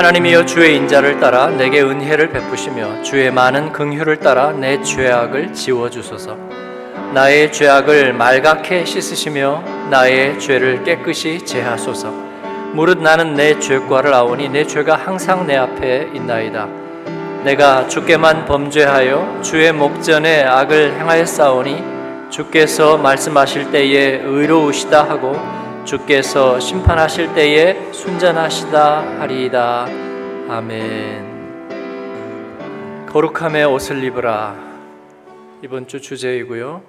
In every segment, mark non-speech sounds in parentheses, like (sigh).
하나님이여 주의 인자를 따라 내게 은혜를 베푸시며 주의 많은 긍휼을 따라 내 죄악을 지워 주소서. 나의 죄악을 말갛게 씻으시며 나의 죄를 깨끗이 제하소서. 무릇 나는 내 죄과를 아오니 내 죄가 항상 내 앞에 있나이다. 내가 주께만 범죄하여 주의 목전에 악을 행하였사오니 주께서 말씀하실 때에 의로우시다 하고 주께서 심판하실 때에 순전하시다 하리이다. 아멘. 거룩함의 옷을 입으라. 이번 주 주제이고요.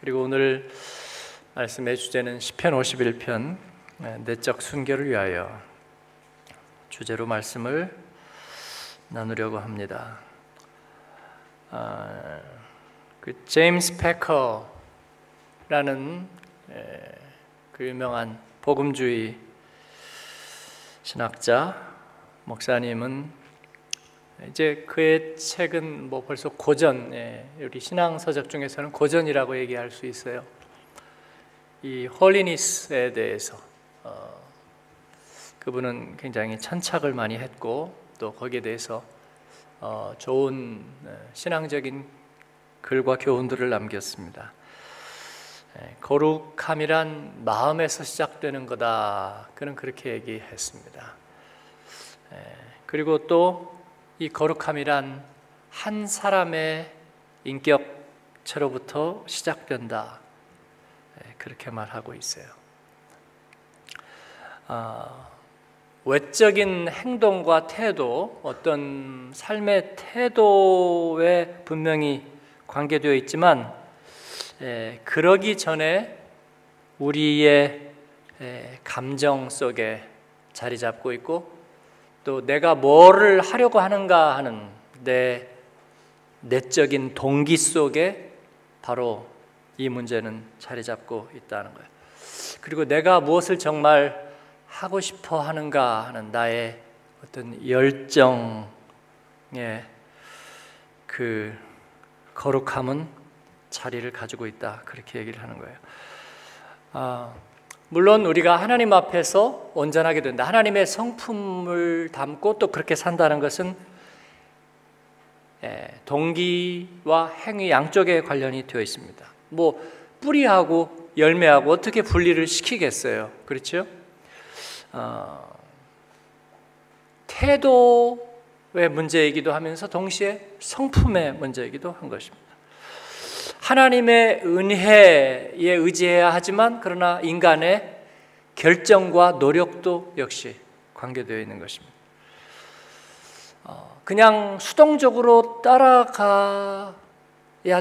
그리고 오늘 말씀의 주제는 시편 51편 내적 순결을 위하여 주제로 말씀을 나누려고 합니다. 아, 그 제임스 패커라는 그 유명한 복음주의 신학자 목사님은 이제 그의 책은 뭐 벌써 고전, 예, 우리 신앙 서적 중에서는 고전이라고 얘기할 수 있어요. 이 홀리니스에 대해서 어, 그분은 굉장히 천착을 많이 했고 또 거기에 대해서 어, 좋은 어, 신앙적인 글과 교훈들을 남겼습니다. 예, 거룩함이란 마음에서 시작되는 거다. 그는 그렇게 얘기했습니다. 예, 그리고 또 이 거룩함이란 한 사람의 인격체로부터 시작된다. 예, 그렇게 말하고 있어요. 아, 외적인 행동과 태도, 어떤 삶의 태도에 분명히 관계되어 있지만 에, 그러기 전에 우리의 에, 감정 속에 자리 잡고 있고 또 내가 뭐를 하려고 하는가 하는 내 내적인 동기 속에 바로 이 문제는 자리 잡고 있다는 거예요. 그리고 내가 무엇을 정말 하고 싶어 하는가 하는 나의 어떤 열정의 그 거룩함은 자리를 가지고 있다. 그렇게 얘기를 하는 거예요. 아, 물론 우리가 하나님 앞에서 온전하게 된다. 하나님의 성품을 담고 또 그렇게 산다는 것은 예, 동기와 행위 양쪽에 관련이 되어 있습니다. 뭐 뿌리하고 열매하고 어떻게 분리를 시키겠어요? 그렇죠? 어, 태도의 문제이기도 하면서 동시에 성품의 문제이기도 한 것입니다. 하나님의 은혜에 의지해야 하지만 그러나 인간의 결정과 노력도 역시 관계되어 있는 것입니다. 어, 그냥 수동적으로 따라가야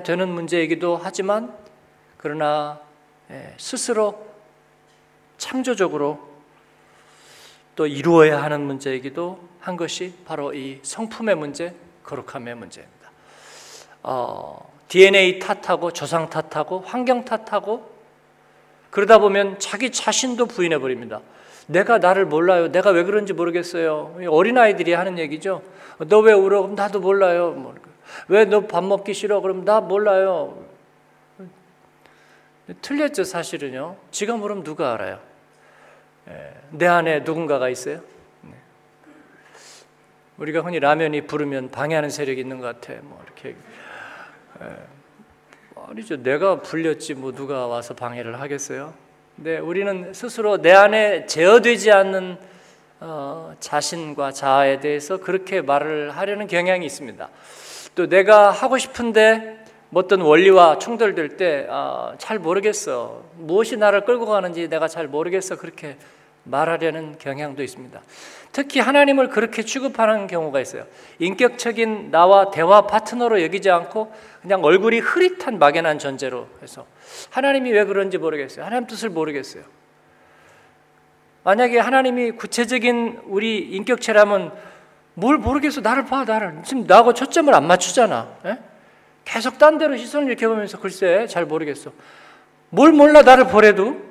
되는 문제이기도 하지만 그러나 예, 스스로 창조적으로 또 이루어야 하는 문제이기도 한 것이 바로 이 성품의 문제, 거룩함의 문제입니다. 어, DNA 탓하고 조상 탓하고 환경 탓하고 그러다 보면 자기 자신도 부인해 버립니다. 내가 나를 몰라요. 내가 왜 그런지 모르겠어요. 어린 아이들이 하는 얘기죠. 너 왜 울어? 그럼 나도 몰라요. 뭐 왜너 밥 먹기 싫어? 그럼 나 몰라요. 틀렸죠, 사실은요. 지가 모르면 누가 알아요? 예, 내 안에 누군가가 있어요? 네. 우리가 흔히 라면이 부르면 방해하는 세력이 있는 것 같아. 뭐 이렇게 아니죠. 내가 불렸지 뭐 누가 와서 방해를 하겠어요? 네, 우리는 스스로 내 안에 제어되지 않는 어, 자신과 자아에 대해서 그렇게 말을 하려는 경향이 있습니다. 또 내가 하고 싶은데 어떤 원리와 충돌될 때잘 아, 모르겠어. 무엇이 나를 끌고 가는지 내가 잘 모르겠어. 그렇게 말하려는 경향도 있습니다. 특히 하나님을 그렇게 취급하는 경우가 있어요. 인격적인 나와 대화 파트너로 여기지 않고 그냥 얼굴이 흐릿한 막연한 존재로 해서 하나님이 왜 그런지 모르겠어요. 하나님 뜻을 모르겠어요. 만약에 하나님이 구체적인 우리 인격체라면 뭘 모르겠어. 나를 봐, 나를. 지금 나하고 초점을 안 맞추잖아. 에? 예? 계속 딴 데로 시선을 이렇게 보면서 글쎄, 잘 모르겠어. 뭘 몰라, 나를 보래도.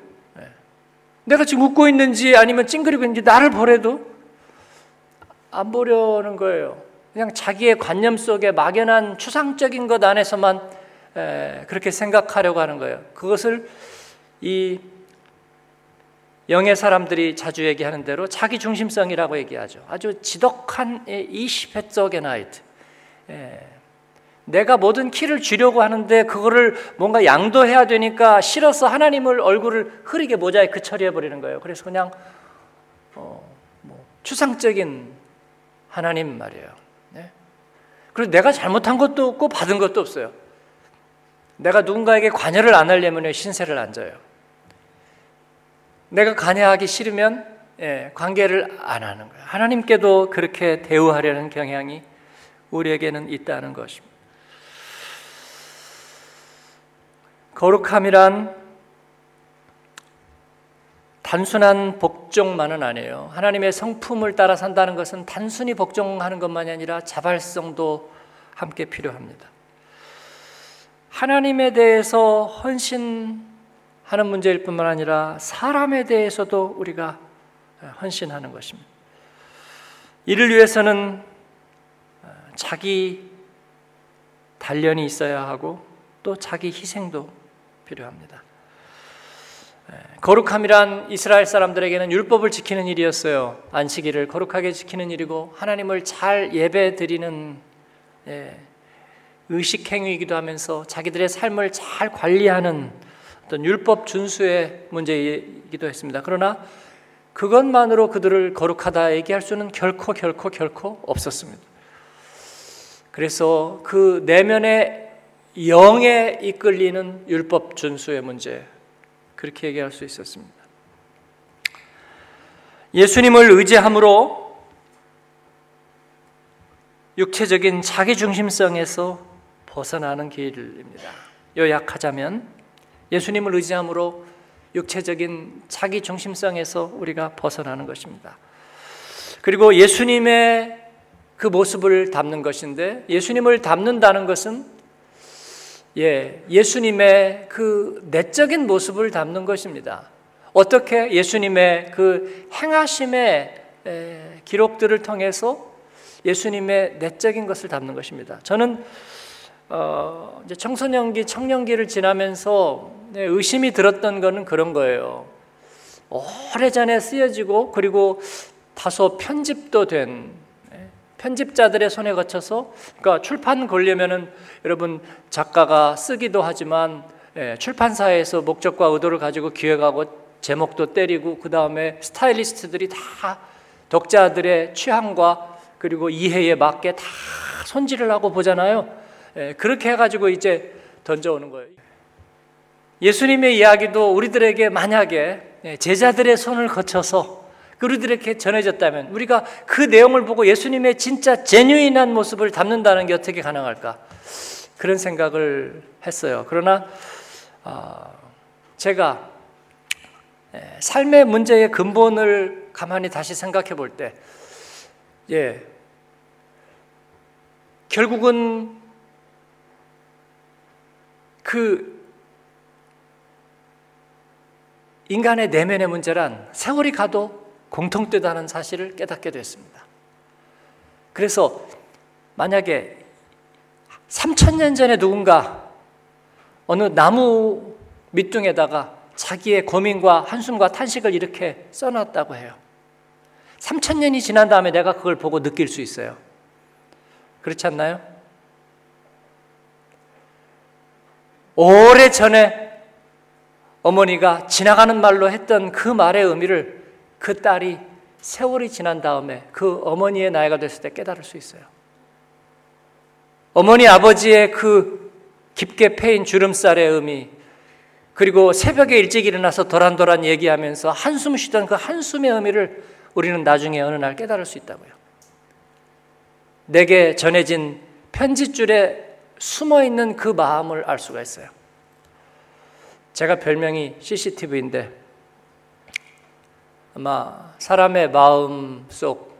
내가 지금 웃고 있는지 아니면 찡그리고 있는지 나를 보래도 안 보려는 거예요. 그냥 자기의 관념 속에 막연한 추상적인 것 안에서만 그렇게 생각하려고 하는 거예요. 그것을 이 영의 사람들이 자주 얘기하는 대로 자기 중심성이라고 얘기하죠. 아주 지독한 이시페적의 나이트. 예. 내가 모든 키를 쥐려고 하는데 그거를 뭔가 양도해야 되니까 싫어서 하나님을 얼굴을 흐리게 모자이크 처리해 버리는 거예요. 그래서 그냥 어, 뭐 추상적인 하나님 말이에요. 네? 그리고 내가 잘못한 것도 없고 받은 것도 없어요. 내가 누군가에게 관여를 안 하려면 신세를 안 져요. 내가 관여하기 싫으면 예, 관계를 안 하는 거예요. 하나님께도 그렇게 대우하려는 경향이 우리에게는 있다는 것입니다. 거룩함이란 단순한 복종만은 아니에요. 하나님의 성품을 따라 산다는 것은 단순히 복종하는 것만이 아니라 자발성도 함께 필요합니다. 하나님에 대해서 헌신하는 문제일 뿐만 아니라 사람에 대해서도 우리가 헌신하는 것입니다. 이를 위해서는 자기 단련이 있어야 하고 또 자기 희생도 필요합니다. 거룩함이란 이스라엘 사람들에게는 율법을 지키는 일이었어요. 안식일을 거룩하게 지키는 일이고 하나님을 잘 예배 드리는 예, 의식 행위이기도 하면서 자기들의 삶을 잘 관리하는 어떤 율법 준수의 문제이기도 했습니다. 그러나 그것만으로 그들을 거룩하다 얘기할 수는 결코 결코 결코 없었습니다. 그래서 그 내면의 영에 이끌리는 율법 준수의 문제 그렇게 얘기할 수 있었습니다. 예수님을 의지함으로 육체적인 자기 중심성에서 벗어나는 길입니다. 요약하자면 예수님을 의지함으로 육체적인 자기 중심성에서 우리가 벗어나는 것입니다. 그리고 예수님의 그 모습을 담는 것인데 예수님을 담는다는 것은 예, 예수님의 그 내적인 모습을 담는 것입니다. 어떻게 예수님의 그 행하심의 기록들을 통해서 예수님의 내적인 것을 담는 것입니다. 저는 어, 이제 청소년기, 청년기를 지나면서 네, 의심이 들었던 것은 그런 거예요. 오래전에 쓰여지고 그리고 다소 편집도 된 편집자들의 손에 거쳐서 그러니까 출판 걸려면은 여러분 작가가 쓰기도 하지만 예, 출판사에서 목적과 의도를 가지고 기획하고 제목도 때리고 그 다음에 스타일리스트들이 다 독자들의 취향과 그리고 이해에 맞게 다 손질을 하고 보잖아요. 예, 그렇게 해가지고 이제 던져오는 거예요. 예수님의 이야기도 우리들에게 만약에 예, 제자들의 손을 거쳐서 그들에게 전해졌다면 우리가 그 내용을 보고 예수님의 진짜 제뉴인한 모습을 담는다는 게 어떻게 가능할까? 그런 생각을 했어요. 그러나 어, 제가 삶의 문제의 근본을 가만히 다시 생각해 볼 때, 예, 결국은 그 인간의 내면의 문제란 세월이 가도 공통되다는 사실을 깨닫게 됐습니다. 그래서 만약에 3천년 전에 누군가 어느 나무 밑둥에다가 자기의 고민과 한숨과 탄식을 이렇게 써놨다고 해요. 3천년이 지난 다음에 내가 그걸 보고 느낄 수 있어요. 그렇지 않나요? 오래 전에 어머니가 지나가는 말로 했던 그 말의 의미를 그 딸이 세월이 지난 다음에 그 어머니의 나이가 됐을 때 깨달을 수 있어요. 어머니 아버지의 그 깊게 패인 주름살의 의미, 그리고 새벽에 일찍 일어나서 도란도란 얘기하면서 한숨 쉬던 그 한숨의 의미를 우리는 나중에 어느 날 깨달을 수 있다고요. 내게 전해진 편지줄에 숨어 있는 그 마음을 알 수가 있어요. 제가 별명이 CCTV인데 아마 사람의 마음 속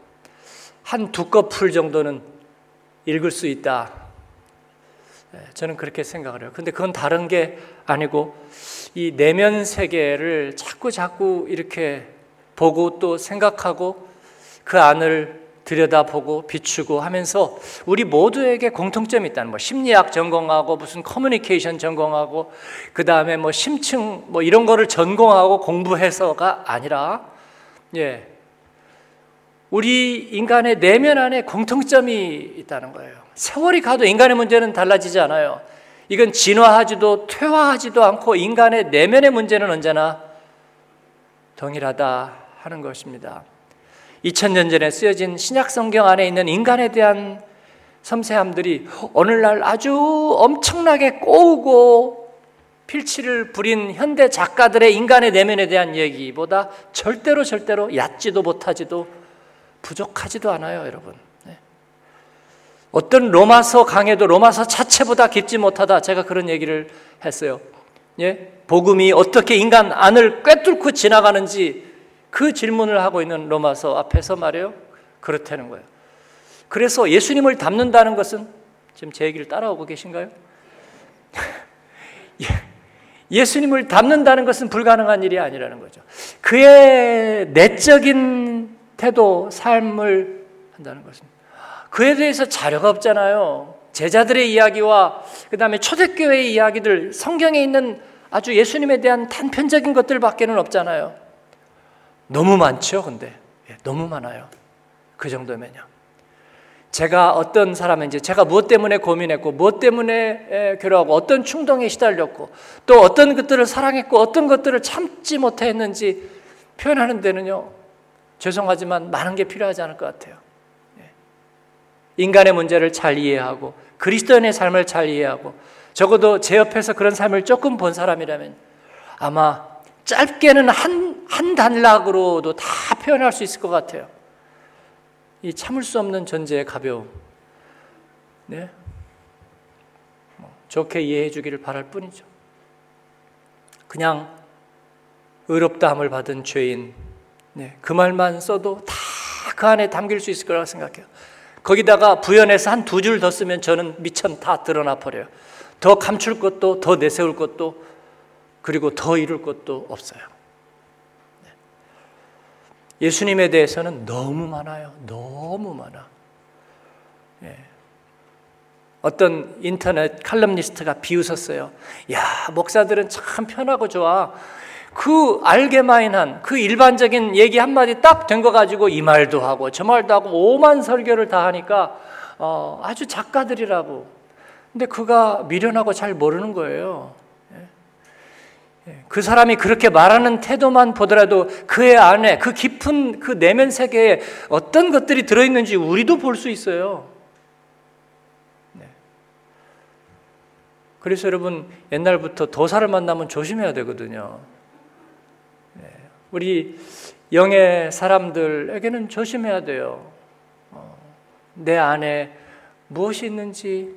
한두 커플 정도는 읽을 수 있다. 예, 저는 그렇게 생각을 해요. 근데 그건 다른 게 아니고 이 내면 세계를 자꾸 자꾸 이렇게 보고 또 생각하고 그 안을 들여다보고 비추고 하면서 우리 모두에게 공통점이 있다는 뭐 심리학 전공하고 무슨 커뮤니케이션 전공하고 그 다음에 뭐 심층 뭐 이런 거를 전공하고 공부해서가 아니라 예 우리 인간의 내면 안에 공통점이 있다는 거예요. 세월이 가도 인간의 문제는 달라지지 않아요. 이건 진화하지도 퇴화하지도 않고 인간의 내면의 문제는 언제나 동일하다 하는 것입니다. 2000년 전에 쓰여진 신약 성경 안에 있는 인간에 대한 섬세함들이 오늘날 아주 엄청나게 꼬우고 필치를 부린 현대 작가들의 인간의 내면에 대한 얘기보다 절대로 절대로 얕지도 못하지도 부족하지도 않아요, 여러분. 네. 어떤 로마서 강해도 로마서 자체보다 깊지 못하다. 제가 그런 얘기를 했어요. 예? 복음이 어떻게 인간 안을 꿰뚫고 지나가는지 그 질문을 하고 있는 로마서 앞에서 말해요. 그렇다는 거예요. 그래서 예수님을 닮는다는 것은 지금 제 얘기를 따라오고 계신가요? (laughs) 예. 예수님을 닮는다는 것은 불가능한 일이 아니라는 거죠. 그의 내적인 태도, 삶을 한다는 것은 그에 대해서 자료가 없잖아요. 제자들의 이야기와 그 다음에 초대교회의 이야기들, 성경에 있는 아주 예수님에 대한 단편적인 것들밖에는 없잖아요. 너무 많죠, 근데. 예, 너무 많아요. 그 정도면요. 제가 어떤 사람인지, 제가 무엇 때문에 고민했고, 무엇 때문에 괴로워하고, 어떤 충동에 시달렸고, 또 어떤 것들을 사랑했고, 어떤 것들을 참지 못했는지 표현하는 데는요, 죄송하지만 많은 게 필요하지 않을 것 같아요. 예. 인간의 문제를 잘 이해하고, 그리스도인의 삶을 잘 이해하고, 적어도 제 옆에서 그런 삶을 조금 본 사람이라면 아마 짧게는 한, 한 단락으로도 다 표현할 수 있을 것 같아요. 이 참을 수 없는 존재의 가벼움. 네? 뭐 좋게 이해해 주기를 바랄 뿐이죠. 그냥 의롭다함을 받은 죄인. 네, 그 말만 써도 다 그 안에 담길 수 있을 거라고 생각해요. 거기다가 부연해서 한 두 줄 더 쓰면 저는 미천 다 드러나 버려요. 더 감출 것도, 더 내세울 것도, 그리고 더 이룰 것도 없어요. 네. 예수님에 대해서는 너무 많아요. 너무 많아. 예. 어떤 인터넷 칼럼니스트가 비웃었어요. 야, 목사들은 참 편하고 좋아. 그 알게마인한 그 일반적인 얘기 한마디 딱 된 거 가지고 이 말도 하고 저 말도 하고 오만 설교를 다 하니까 어, 아주 작가들이라고. 근데 그가 미련하고 잘 모르는 거예요. 예, 그 사람이 그렇게 말하는 태도만 보더라도 그의 안에 그 깊은 그 내면 세계에 어떤 것들이 들어있는지 우리도 볼 수 있어요. 네. 그래서 여러분 옛날부터 도사를 만나면 조심해야 되거든요. 네. 우리 영의 사람들에게는 조심해야 돼요. 어, 내 안에 무엇이 있는지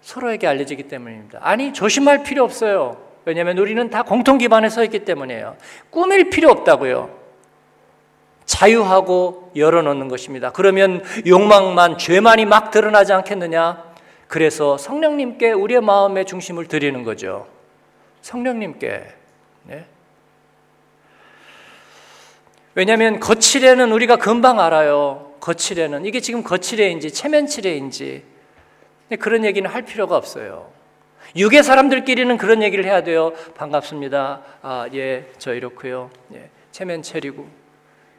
서로에게 알려지기 때문입니다. 아니 조심할 필요 없어요. 왜냐하면 우리는 다 공통 기반에 서 있기 때문이에요. 꾸밀 필요 없다고요. 자유하고 열어놓는 것입니다. 그러면 욕망만, 죄만이 막 드러나지 않겠느냐? 그래서 성령님께 우리의 마음의 중심을 드리는 거죠. 성령님께. 네? 왜냐하면 거칠에는 우리가 금방 알아요. 거칠에는. 이게 지금 거칠에인지 체면칠에인지. 그런 얘기는 할 필요가 없어요. 육의 사람들끼리는 그런 얘기를 해야 돼요. 반갑습니다. 아, 예, 저 이렇고요. 예, 체면 체리고.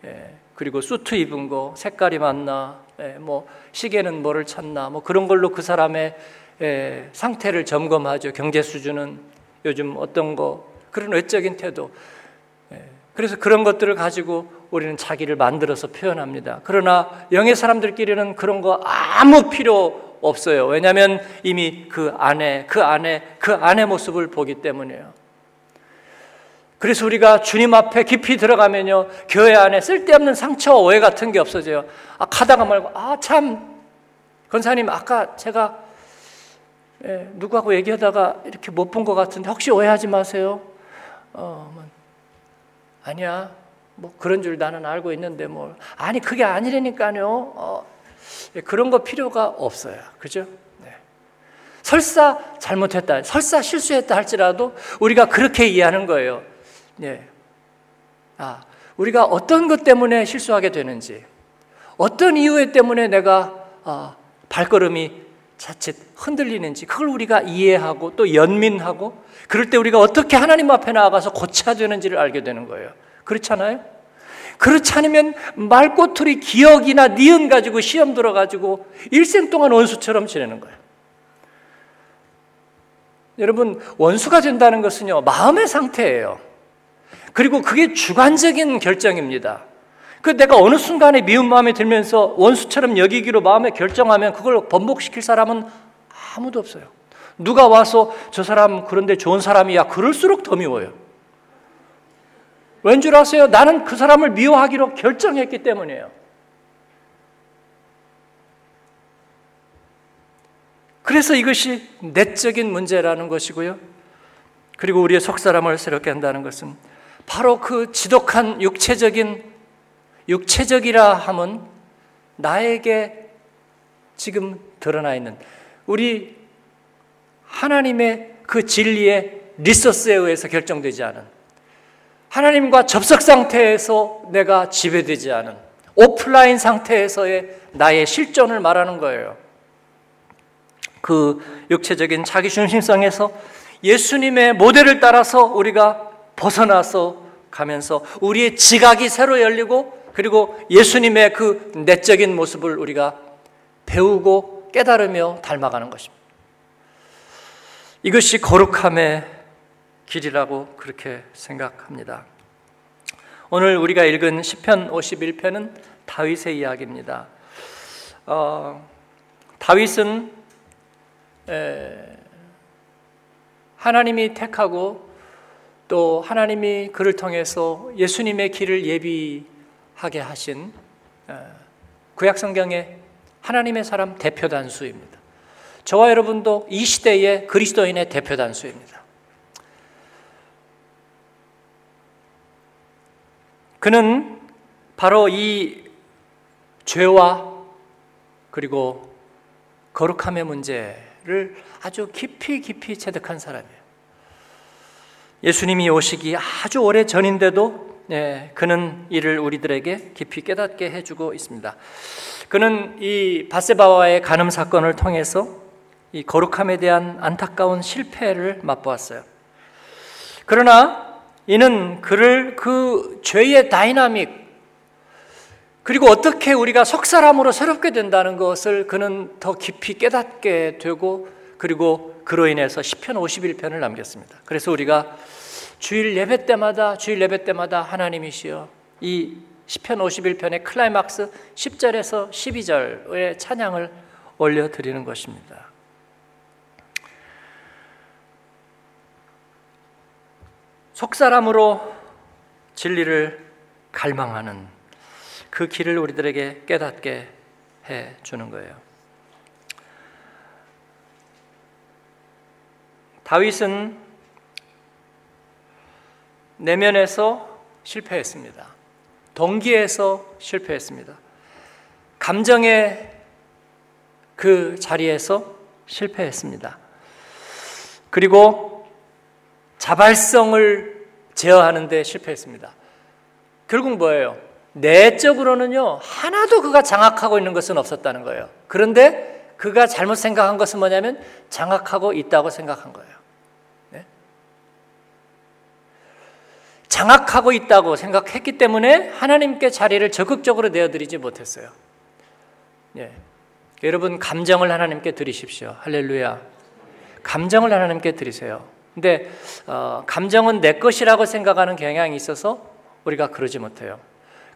예, 그리고 수트 입은 거, 색깔이 맞나, 예, 뭐 시계는 뭐를 찾나, 뭐 그런 걸로 그 사람의 예, 상태를 점검하죠. 경제 수준은 요즘 어떤 거 그런 외적인 태도. 예, 그래서 그런 것들을 가지고 우리는 자기를 만들어서 표현합니다. 그러나 영의 사람들끼리는 그런 거 아무 필요 없어요. 왜냐하면 이미 그 안에, 그 안에, 그 안의 모습을 보기 때문이에요. 그래서 우리가 주님 앞에 깊이 들어가면요, 교회 안에 쓸데없는 상처, 오해 같은 게 없어져요. 아, 가다가 말고, 아, 참, 권사님, 아까 제가 예, 누구하고 얘기하다가 이렇게 못 본 것 같은데, 혹시 오해하지 마세요. 어, 뭐, 아니야. 뭐 그런 줄 나는 알고 있는데 뭐 아니 그게 아니라니까요. 어, 예, 그런 거 필요가 없어요. 그죠? 네. 설사 잘못했다, 설사 실수했다 할지라도 우리가 그렇게 이해하는 거예요. 네. 아, 우리가 어떤 것 때문에 실수하게 되는지, 어떤 이유 때문에 내가 아, 발걸음이 자칫 흔들리는지 그걸 우리가 이해하고 또 연민하고 그럴 때 우리가 어떻게 하나님 앞에 나아가서 고쳐야 되는지를 알게 되는 거예요. 그렇잖아요? 그렇지 않으면 말꼬투리 기억이나 니은 가지고 시험 들어가지고 일생 동안 원수처럼 지내는 거예요. 여러분, 원수가 된다는 것은요, 마음의 상태예요. 그리고 그게 주관적인 결정입니다. 그 내가 어느 순간에 미운 마음이 들면서 원수처럼 여기기로 마음에 결정하면 그걸 번복시킬 사람은 아무도 없어요. 누가 와서 저 사람 그런데 좋은 사람이야. 그럴수록 더 미워요. 왠 줄 아세요? 나는 그 사람을 미워하기로 결정했기 때문이에요. 그래서 이것이 내적인 문제라는 것이고요. 그리고 우리의 속사람을 새롭게 한다는 것은 바로 그 지독한 육체적인 육체적이라 함은 나에게 지금 드러나 있는 우리 하나님의 그 진리의 리소스에 의해서 결정되지 않은 하나님과 접속 상태에서 내가 지배되지 않은 오프라인 상태에서의 나의 실존을 말하는 거예요. 그 육체적인 자기 중심성에서 예수님의 모델을 따라서 우리가 벗어나서 가면서 우리의 지각이 새로 열리고 그리고 예수님의 그 내적인 모습을 우리가 배우고 깨달으며 닮아가는 것입니다. 이것이 거룩함의 길이라고 그렇게 생각합니다. 오늘 우리가 읽은 시편 51편은 다윗의 이야기입니다. 어, 다윗은 에, 하나님이 택하고 또 하나님이 그를 통해서 예수님의 길을 예비하게 하신 구약 성경의 하나님의 사람 대표 단수입니다. 저와 여러분도 이 시대의 그리스도인의 대표 단수입니다. 그는 바로 이 죄와 그리고 거룩함의 문제를 아주 깊이 깊이 체득한 사람이에요. 예수님이 오시기 아주 오래 전인데도 네, 그는 이를 우리들에게 깊이 깨닫게 해주고 있습니다. 그는 이 바세바와의 간음 사건을 통해서 이 거룩함에 대한 안타까운 실패를 맛보았어요. 그러나 이는 그를 그 죄의 다이나믹 그리고 어떻게 우리가 속사람으로 새롭게 된다는 것을 그는 더 깊이 깨닫게 되고 그리고 그로 인해서 시편 51편을 남겼습니다. 그래서 우리가 주일 예배 때마다 주일 예배 때마다 하나님이시여 이 시편 51편의 클라이막스 10절에서 12절의 찬양을 올려 드리는 것입니다. 속사람으로 진리를 갈망하는 그 길을 우리들에게 깨닫게 해 주는 거예요. 다윗은 내면에서 실패했습니다. 동기에서 실패했습니다. 감정의 그 자리에서 실패했습니다. 그리고 자발성을 제어하는데 실패했습니다. 결국 뭐예요? 내적으로는요, 하나도 그가 장악하고 있는 것은 없었다는 거예요. 그런데 그가 잘못 생각한 것은 뭐냐면 장악하고 있다고 생각한 거예요. 네? 장악하고 있다고 생각했기 때문에 하나님께 자리를 적극적으로 내어드리지 못했어요. 예. 여러분, 감정을 하나님께 드리십시오. 할렐루야. 감정을 하나님께 드리세요. 근데 어, 감정은 내 것이라고 생각하는 경향이 있어서 우리가 그러지 못해요.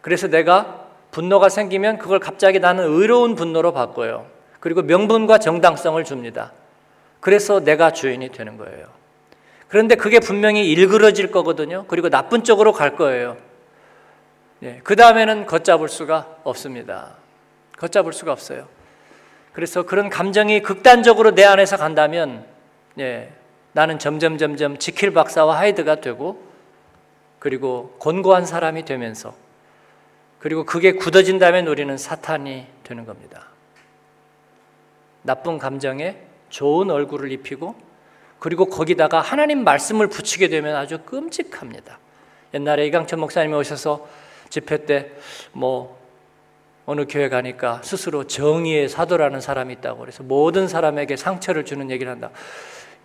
그래서 내가 분노가 생기면 그걸 갑자기 나는 의로운 분노로 바꿔요. 그리고 명분과 정당성을 줍니다. 그래서 내가 주인이 되는 거예요. 그런데 그게 분명히 일그러질 거거든요. 그리고 나쁜 쪽으로 갈 거예요. 예, 그 다음에는 걷잡을 수가 없습니다. 걷잡을 수가 없어요. 그래서 그런 감정이 극단적으로 내 안에서 간다면, 예, 나는 점점 점점 지킬 박사와 하이드가 되고, 그리고 곤고한 사람이 되면서 그리고 그게 굳어진다면 우리는 사탄이 되는 겁니다. 나쁜 감정에 좋은 얼굴을 입히고 그리고 거기다가 하나님 말씀을 붙이게 되면 아주 끔찍합니다. 옛날에 이강천 목사님이 오셔서 집회 때 뭐 어느 교회 가니까 스스로 정의의 사도라는 사람이 있다고 그래서 모든 사람에게 상처를 주는 얘기를 한다.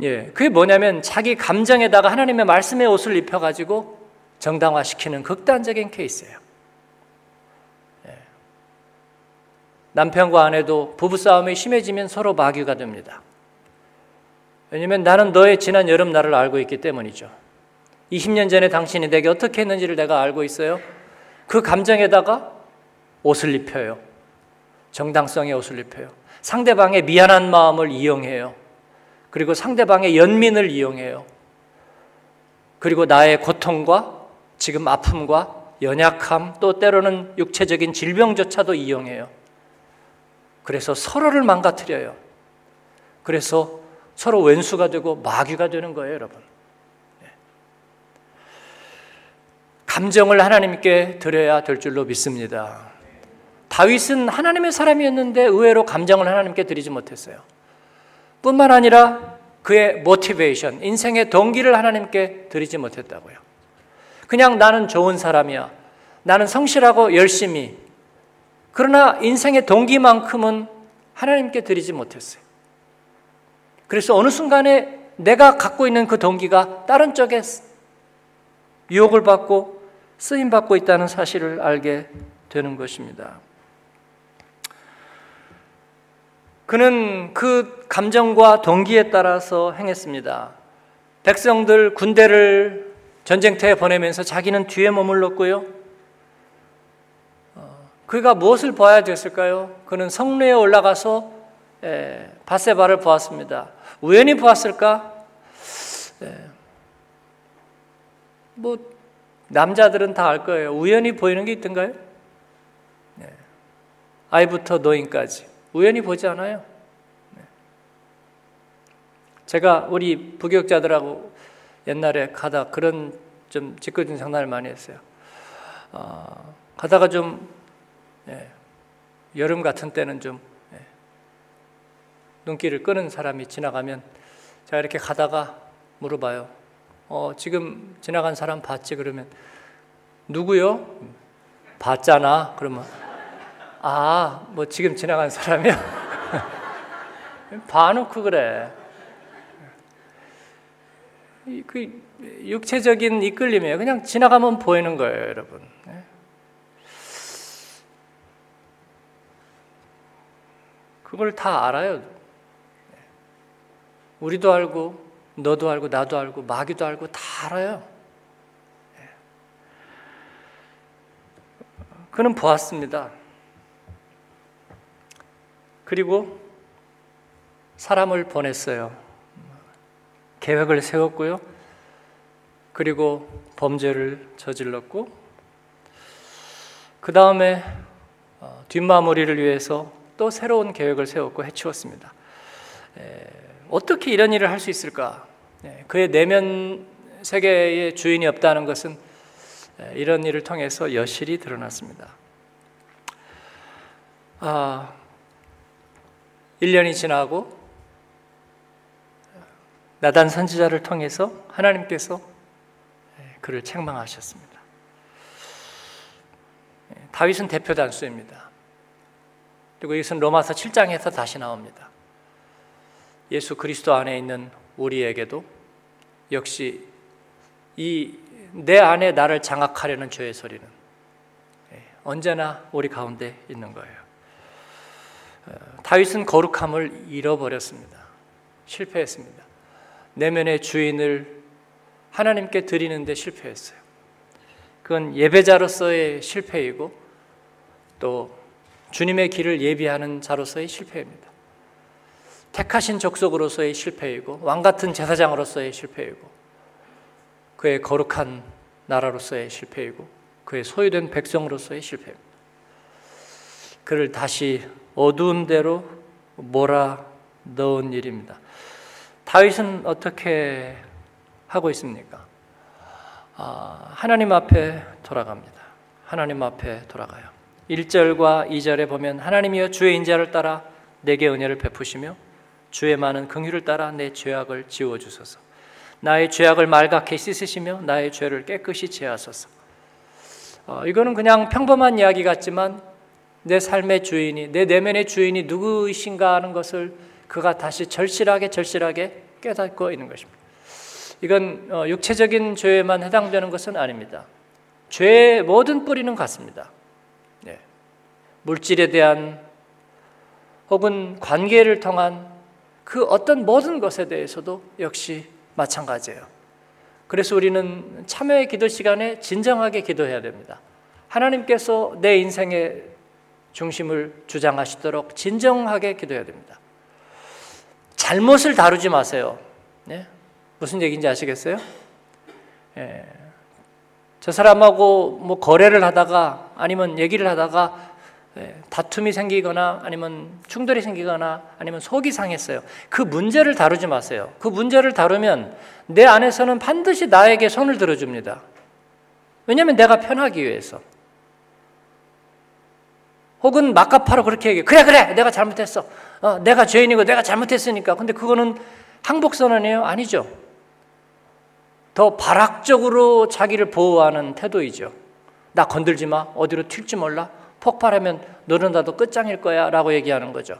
예, 그게 뭐냐면 자기 감정에다가 하나님의 말씀의 옷을 입혀가지고 정당화시키는 극단적인 케이스예요. 예. 남편과 아내도 부부싸움이 심해지면 서로 마귀가 됩니다. 왜냐면 나는 너의 지난 여름 날을 알고 있기 때문이죠. 20년 전에 당신이 내게 어떻게 했는지를 내가 알고 있어요. 그 감정에다가 옷을 입혀요. 정당성의 옷을 입혀요. 상대방의 미안한 마음을 이용해요. 그리고 상대방의 연민을 이용해요. 그리고 나의 고통과 지금 아픔과 연약함 또 때로는 육체적인 질병조차도 이용해요. 그래서 서로를 망가뜨려요. 그래서 서로 왼수가 되고 마귀가 되는 거예요, 여러분. 네. 감정을 하나님께 드려야 될 줄로 믿습니다. 다윗은 하나님의 사람이었는데 의외로 감정을 하나님께 드리지 못했어요. 뿐만 아니라 그의 모티베이션, 인생의 동기를 하나님께 드리지 못했다고요. 그냥 나는 좋은 사람이야. 나는 성실하고 열심히. 그러나 인생의 동기만큼은 하나님께 드리지 못했어요. 그래서 어느 순간에 내가 갖고 있는 그 동기가 다른 쪽에 유혹을 받고 쓰임 받고 있다는 사실을 알게 되는 것입니다. 그는 그 감정과 동기에 따라서 행했습니다. 백성들 군대를 전쟁터에 보내면서 자기는 뒤에 머물렀고요. 어, 그가 무엇을 봐야 됐을까요? 그는 성내에 올라가서 바세바를 보았습니다. 우연히 보았을까? 뭐 남자들은 다 알 거예요. 우연히 보이는 게 있던가요? 아이부터 노인까지. 우연히 보지 않아요. 네. 제가 우리 부교육자들하고 옛날에 가다 그런 좀 짓궂은 장난을 많이 했어요. 어, 가다가 좀 예, 여름 같은 때는 좀 예, 눈길을 끄는 사람이 지나가면 제가 이렇게 가다가 물어봐요. 어, 지금 지나간 사람 봤지? 그러면 누구요? 봤잖아. 그러면 아, 뭐 지금 지나간 사람이요? 봐놓고 그래. 그 육체적인 이끌림이에요. 그냥 지나가면 보이는 거예요, 여러분. 네. 그걸 다 알아요. 우리도 알고, 너도 알고, 나도 알고, 마귀도 알고, 다 알아요. 네. 그는 보았습니다. 그리고 사람을 보냈어요. 계획을 세웠고요. 그리고 범죄를 저질렀고, 그 다음에 어, 뒷마무리를 위해서 또 새로운 계획을 세웠고 해치웠습니다. 어떻게 이런 일을 할 수 있을까? 그의 내면 세계의 주인이 없다는 것은 이런 일을 통해서 여실히 드러났습니다. 아, 1년이 지나고 나단 선지자를 통해서 하나님께서 그를 책망하셨습니다. 다윗은 대표 단수입니다. 그리고 이것은 로마서 7장에서 다시 나옵니다. 예수 그리스도 안에 있는 우리에게도 역시 이 내 안에 나를 장악하려는 죄의 소리는 언제나 우리 가운데 있는 거예요. 다윗은 거룩함을 잃어버렸습니다. 실패했습니다. 내면의 주인을 하나님께 드리는데 실패했어요. 그건 예배자로서의 실패이고 또 주님의 길을 예비하는 자로서의 실패입니다. 택하신 족속으로서의 실패이고 왕 같은 제사장으로서의 실패이고 그의 거룩한 나라로서의 실패이고 그의 소유된 백성으로서의 실패입니다. 그를 다시 어두운 대로 몰아 넣은 일입니다. 다윗은 어떻게 하고 있습니까? 아, 하나님 앞에 돌아갑니다. 하나님 앞에 돌아가요. 1절과 2절에 보면 하나님이여 주의 인자를 따라 내게 은혜를 베푸시며 주의 많은 긍휼을 따라 내 죄악을 지워 주소서. 나의 죄악을 말갛게 씻으시며 나의 죄를 깨끗이 제하소서. 어, 이거는 그냥 평범한 이야기 같지만 내 삶의 주인이, 내 내면의 주인이 누구이신가 하는 것을 그가 다시 절실하게 절실하게 깨닫고 있는 것입니다. 이건 어, 육체적인 죄에만 해당되는 것은 아닙니다. 죄의 모든 뿌리는 같습니다. 네. 물질에 대한 혹은 관계를 통한 그 어떤 모든 것에 대해서도 역시 마찬가지예요. 그래서 우리는 참여의 기도 시간에 진정하게 기도해야 됩니다. 하나님께서 내 인생의 중심을 주장하시도록 진정하게 기도해야 됩니다. 잘못을 다루지 마세요. 네? 무슨 얘기인지 아시겠어요? 예. 저 사람하고 뭐 거래를 하다가 아니면 얘기를 하다가 예, 다툼이 생기거나 아니면 충돌이 생기거나 아니면 속이 상했어요. 그 문제를 다루지 마세요. 그 문제를 다루면 내 안에서는 반드시 나에게 손을 들어줍니다. 왜냐하면 내가 편하기 위해서. 혹은 막가파로 그렇게 얘기해. 그래, 그래, 내가 잘못했어. 어, 내가 죄인이고 내가 잘못했으니까. 근데 그거는 항복선언이에요? 아니죠. 더 발악적으로 자기를 보호하는 태도이죠. 나 건들지 마. 어디로 튈지 몰라. 폭발하면 너는 나도 끝장일 거야. 라고 얘기하는 거죠.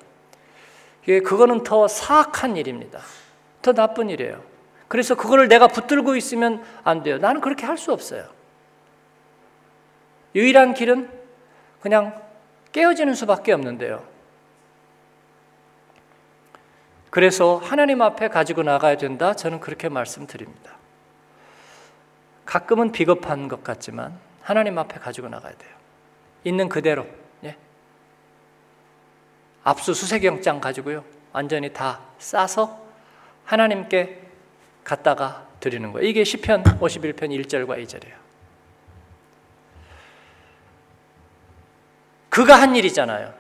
그거는 더 사악한 일입니다. 더 나쁜 일이에요. 그래서 그거를 내가 붙들고 있으면 안 돼요. 나는 그렇게 할 수 없어요. 유일한 길은 그냥 깨어지는 수밖에 없는데요. 그래서 하나님 앞에 가지고 나가야 된다. 저는 그렇게 말씀드립니다. 가끔은 비겁한 것 같지만 하나님 앞에 가지고 나가야 돼요. 있는 그대로. 예. 압수수색영장 가지고요. 완전히 다 싸서 하나님께 갖다가 드리는 거예요. 이게 시편 51편 1절과 2절이에요. 그가 한 일이잖아요.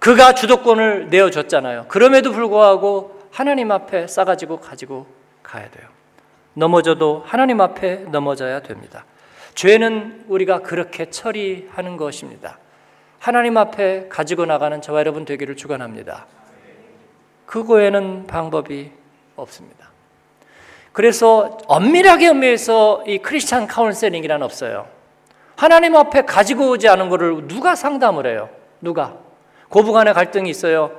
그가 주도권을 내어줬잖아요. 그럼에도 불구하고 하나님 앞에 싸가지고 가지고 가야 돼요. 넘어져도 하나님 앞에 넘어져야 됩니다. 죄는 우리가 그렇게 처리하는 것입니다. 하나님 앞에 가지고 나가는 저와 여러분 되기를 축원합니다. 그거에는 방법이 없습니다. 그래서 엄밀하게 의미해서 이 크리스찬 카운셀링이란 없어요. 하나님 앞에 가지고 오지 않은 것을 누가 상담을 해요? 누가? 고부간에 갈등이 있어요.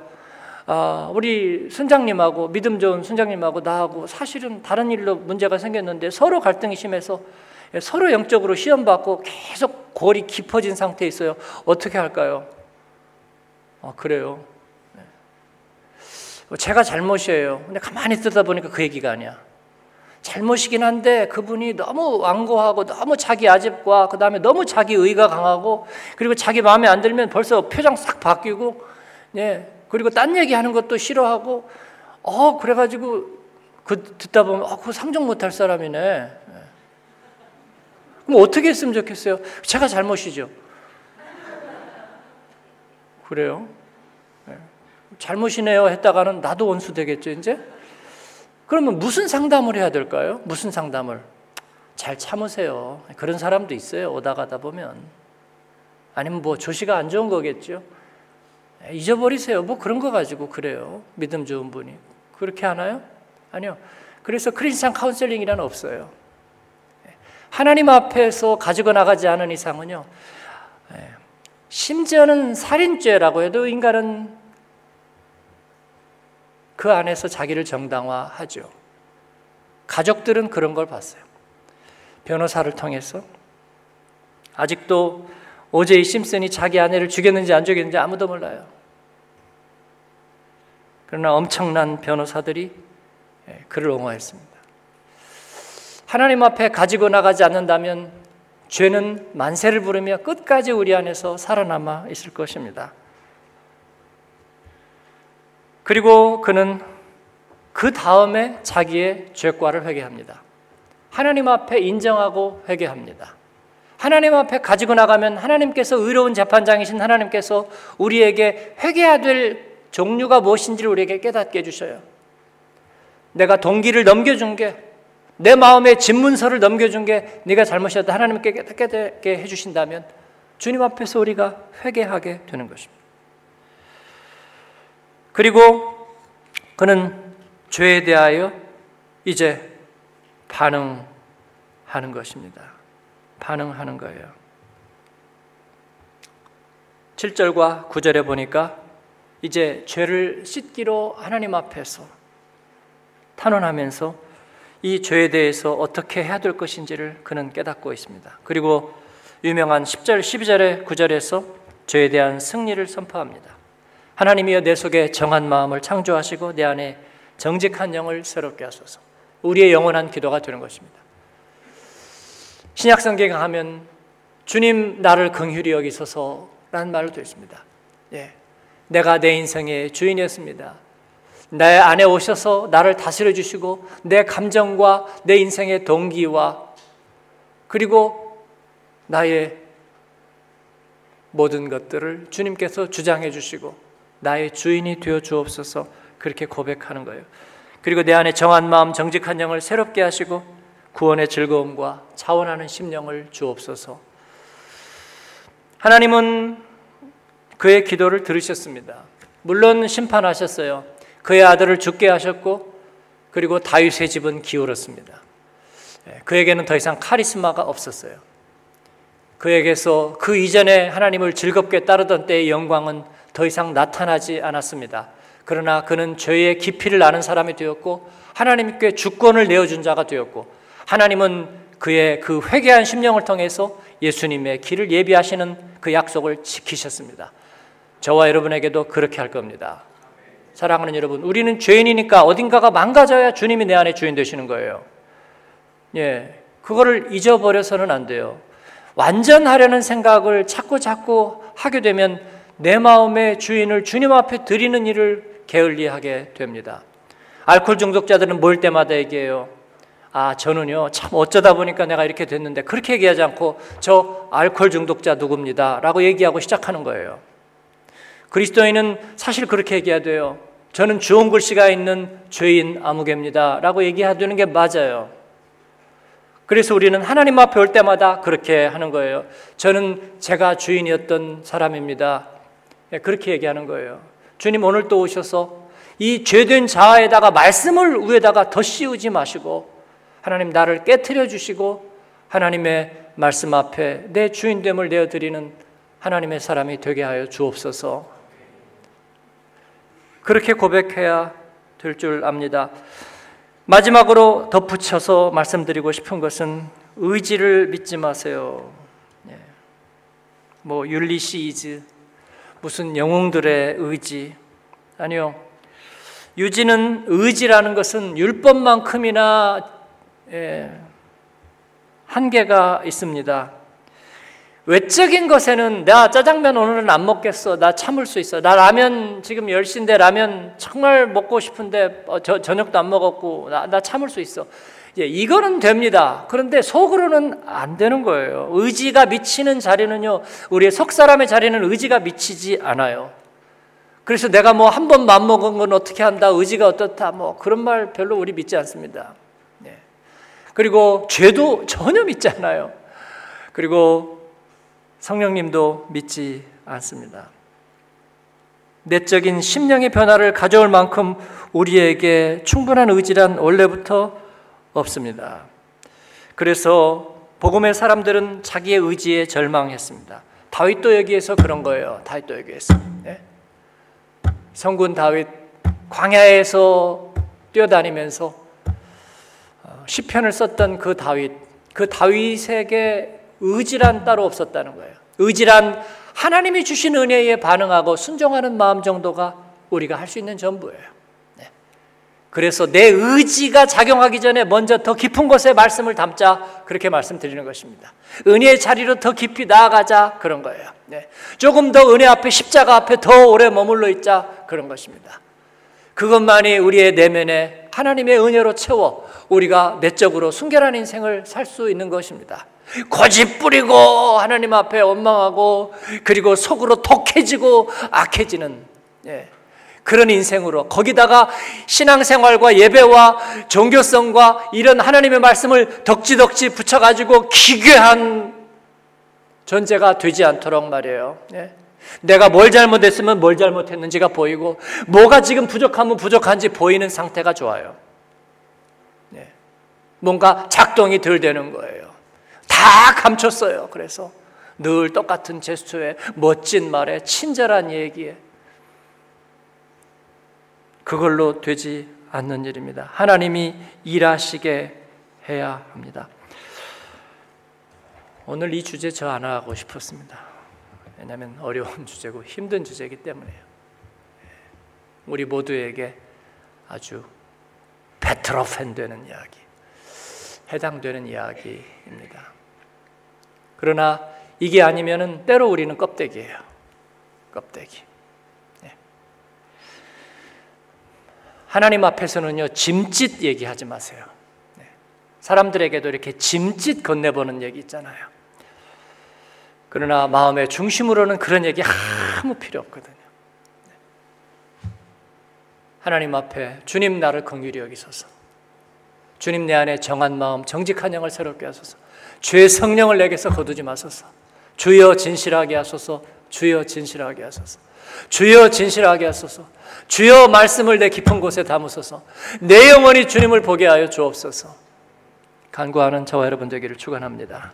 아, 우리 순장님하고 믿음 좋은 순장님하고 나하고 사실은 다른 일로 문제가 생겼는데 서로 갈등이 심해서 서로 영적으로 시험 받고 계속 골이 깊어진 상태에 있어요. 어떻게 할까요? 아, 그래요. 네. 제가 잘못이에요. 근데 가만히 듣다 보니까 그 얘기가 아니야. 잘못이긴 한데 그분이 너무 완고하고 너무 자기 아집과 그 다음에 너무 자기 의가 강하고 그리고 자기 마음에 안 들면 벌써 표정 싹 바뀌고 예 그리고 딴 얘기하는 것도 싫어하고 어 그래가지고 그 듣다 보면 어그 상종 못할 사람이네. 예. 그럼 어떻게 했으면 좋겠어요? 제가 잘못이죠. 그래요? 예. 잘못이네요 했다가는 나도 원수 되겠죠 이제. 그러면 무슨 상담을 해야 될까요? 무슨 상담을? 잘 참으세요. 그런 사람도 있어요. 오다 가다 보면. 아니면 뭐 조시가 안 좋은 거겠죠. 잊어버리세요. 뭐 그런 거 가지고 그래요. 믿음 좋은 분이. 그렇게 하나요? 아니요. 그래서 크리스찬 카운셀링이란 없어요. 하나님 앞에서 가지고 나가지 않은 이상은요. 심지어는 살인죄라고 해도 인간은 그 안에서 자기를 정당화하죠. 가족들은 그런 걸 봤어요. 변호사를 통해서 아직도 오제이 심슨이 자기 아내를 죽였는지 안 죽였는지 아무도 몰라요. 그러나 엄청난 변호사들이 예, 그를 옹호했습니다. 하나님 앞에 가지고 나가지 않는다면 죄는 만세를 부르며 끝까지 우리 안에서 살아남아 있을 것입니다. 그리고 그는 그 다음에 자기의 죄과를 회개합니다. 하나님 앞에 인정하고 회개합니다. 하나님 앞에 가지고 나가면 하나님께서 의로운 재판장이신 하나님께서 우리에게 회개해야 될 종류가 무엇인지를 우리에게 깨닫게 해주셔요. 내가 동기를 넘겨준 게, 내 마음의 집문서를 넘겨준 게 네가 잘못이었다 하나님께 깨닫게 해주신다면 주님 앞에서 우리가 회개하게 되는 것입니다. 그리고 그는 죄에 대하여 이제 반응하는 것입니다. 반응하는 거예요. 7절과 9절에 보니까 이제 죄를 씻기로 하나님 앞에서 탄원하면서 이 죄에 대해서 어떻게 해야 될 것인지를 그는 깨닫고 있습니다. 그리고 유명한 10절, 12절의 9절에서 죄에 대한 승리를 선포합니다. 하나님이여 내 속에 정한 마음을 창조하시고 내 안에 정직한 영을 새롭게 하소서. 우리의 영원한 기도가 되는 것입니다. 신약 성경 하면 주님 나를 긍휼히 여기소서라는 되어 있습니다. 예. 내가 내 인생의 주인이었습니다. 내 안에 오셔서 나를 다스려 주시고 내 감정과 내 인생의 동기와 그리고 나의 모든 것들을 주님께서 주장해 주시고 나의 주인이 되어 주옵소서 그렇게 고백하는 거예요. 그리고 내 안에 정한 마음, 정직한 영을 새롭게 하시고 구원의 즐거움과 차원하는 심령을 주옵소서. 하나님은 그의 기도를 들으셨습니다. 물론 심판하셨어요. 그의 아들을 죽게 하셨고 그리고 다윗의 집은 기울었습니다. 예, 그에게는 더 이상 카리스마가 없었어요. 그에게서 그 이전에 하나님을 즐겁게 따르던 때의 영광은 더 이상 나타나지 않았습니다. 그러나 그는 죄의 깊이를 아는 사람이 되었고 하나님께 주권을 내어준 자가 되었고 하나님은 그의 그 회개한 심령을 통해서 예수님의 길을 예비하시는 그 약속을 지키셨습니다. 저와 여러분에게도 그렇게 할 겁니다. 사랑하는 여러분, 우리는 죄인이니까 어딘가가 망가져야 주님이 내 안에 주인 되시는 거예요. 예, 그거를 잊어버려서는 안 돼요. 완전하려는 생각을 자꾸 자꾸 하게 되면 내 마음의 주인을 주님 앞에 드리는 일을 게을리하게 됩니다. 알코올 중독자들은 모일 때마다 얘기해요. 아, 저는요, 참 어쩌다 보니까 내가 이렇게 됐는데, 그렇게 얘기하지 않고, 저 알코올 중독자 누굽니다. 라고 얘기하고 시작하는 거예요. 그리스도인은 사실 그렇게 얘기해야 돼요. 저는 주홍 글씨가 있는 죄인 아무개입니다. 라고 얘기해야 게 맞아요. 그래서 우리는 하나님 앞에 올 때마다 그렇게 하는 거예요. 저는 제가 주인이었던 사람입니다. 예, 그렇게 얘기하는 거예요. 주님 오늘 또 오셔서 이 죄된 자아에다가 말씀을 위에다가 더 씌우지 마시고 하나님 나를 깨뜨려 주시고 하나님의 말씀 앞에 내 주인됨을 내어드리는 하나님의 사람이 되게 하여 주옵소서. 그렇게 고백해야 될 줄 압니다. 마지막으로 덧붙여서 말씀드리고 싶은 것은 의지를 믿지 마세요. 예. 뭐 율리시이즈 무슨 영웅들의 의지 아니요. 유지는 의지라는 것은 율법만큼이나 예, 한계가 있습니다. 외적인 것에는 나 짜장면 오늘은 안 먹겠어. 나 참을 수 있어. 나 라면 지금 10시인데 라면 정말 먹고 싶은데 어, 저, 저녁도 안 먹었고 나, 나 참을 수 있어. 예, 이거는 됩니다. 그런데 속으로는 안 되는 거예요. 의지가 미치는 자리는요, 우리의 속 사람의 자리는 의지가 미치지 않아요. 그래서 내가 뭐 한 번 맘먹은 건 어떻게 한다, 의지가 어떻다, 뭐 그런 말 별로 우리 믿지 않습니다. 네. 그리고 죄도 전혀 믿지 않아요. 그리고 성령님도 믿지 않습니다. 내적인 심령의 변화를 가져올 만큼 우리에게 충분한 의지란 원래부터 없습니다. 그래서 복음의 사람들은 자기의 의지에 절망했습니다. 다윗도 여기에서 그런 거예요. 다윗도 여기에서. 네? 성군 다윗 광야에서 뛰어다니면서 어, 시편을 썼던 그 다윗, 그 다윗에게 의지란 따로 없었다는 거예요. 의지란 하나님이 주신 은혜에 반응하고 순종하는 마음 정도가 우리가 할 수 있는 전부예요. 네. 그래서 내 의지가 작용하기 전에 먼저 더 깊은 곳에 말씀을 담자 그렇게 말씀드리는 것입니다. 은혜의 자리로 더 깊이 나아가자 그런 거예요. 네. 조금 더 은혜 앞에 십자가 앞에 더 오래 머물러 있자 그런 것입니다. 그것만이 우리의 내면에 하나님의 은혜로 채워 우리가 내적으로 순결한 인생을 살 수 있는 것입니다. 고집 부리고 하나님 앞에 원망하고 그리고 속으로 독해지고 악해지는 예, 그런 인생으로 거기다가 신앙생활과 예배와 종교성과 이런 하나님의 말씀을 덕지덕지 붙여가지고 기괴한 존재가 되지 않도록 말이에요. 예. 내가 뭘 잘못했으면 뭘 잘못했는지가 보이고 뭐가 지금 부족하면 부족한지 보이는 상태가 좋아요. 예. 뭔가 작동이 덜 되는 거예요. 다 감췄어요. 그래서 늘 똑같은 제스처에 멋진 말에 친절한 얘기에 그걸로 되지 않는 일입니다. 하나님이 일하시게 해야 합니다. 오늘 이 주제 저 안 하고 싶었습니다. 왜냐하면 어려운 (laughs) 주제고 힘든 주제이기 때문에요. 우리 모두에게 아주 베트러팬 되는 이야기, 해당되는 이야기입니다. 그러나 이게 아니면은 때로 우리는 껍데기예요. 껍데기. 네. 하나님 앞에서는요 짐짓 얘기하지 마세요. 네. 사람들에게도 이렇게 짐짓 건네보는 얘기 있잖아요. 그러나 마음의 중심으로는 그런 얘기 아무 필요 없거든요. 네. 하나님 앞에 주님 나를 긍휼히 여기소서. 주님 내 안에 정한 마음, 정직한 영을 새롭게 하소서. 죄의 성령을 내게서 거두지 마소서. 주여 진실하게 하소서. 주여 진실하게 하소서. 주여 진실하게 하소서. 주여 말씀을 내 깊은 곳에 담으소서. 내 영혼이 주님을 보게 하여 주옵소서. 간구하는 저와 여러분 되기를 축원합니다.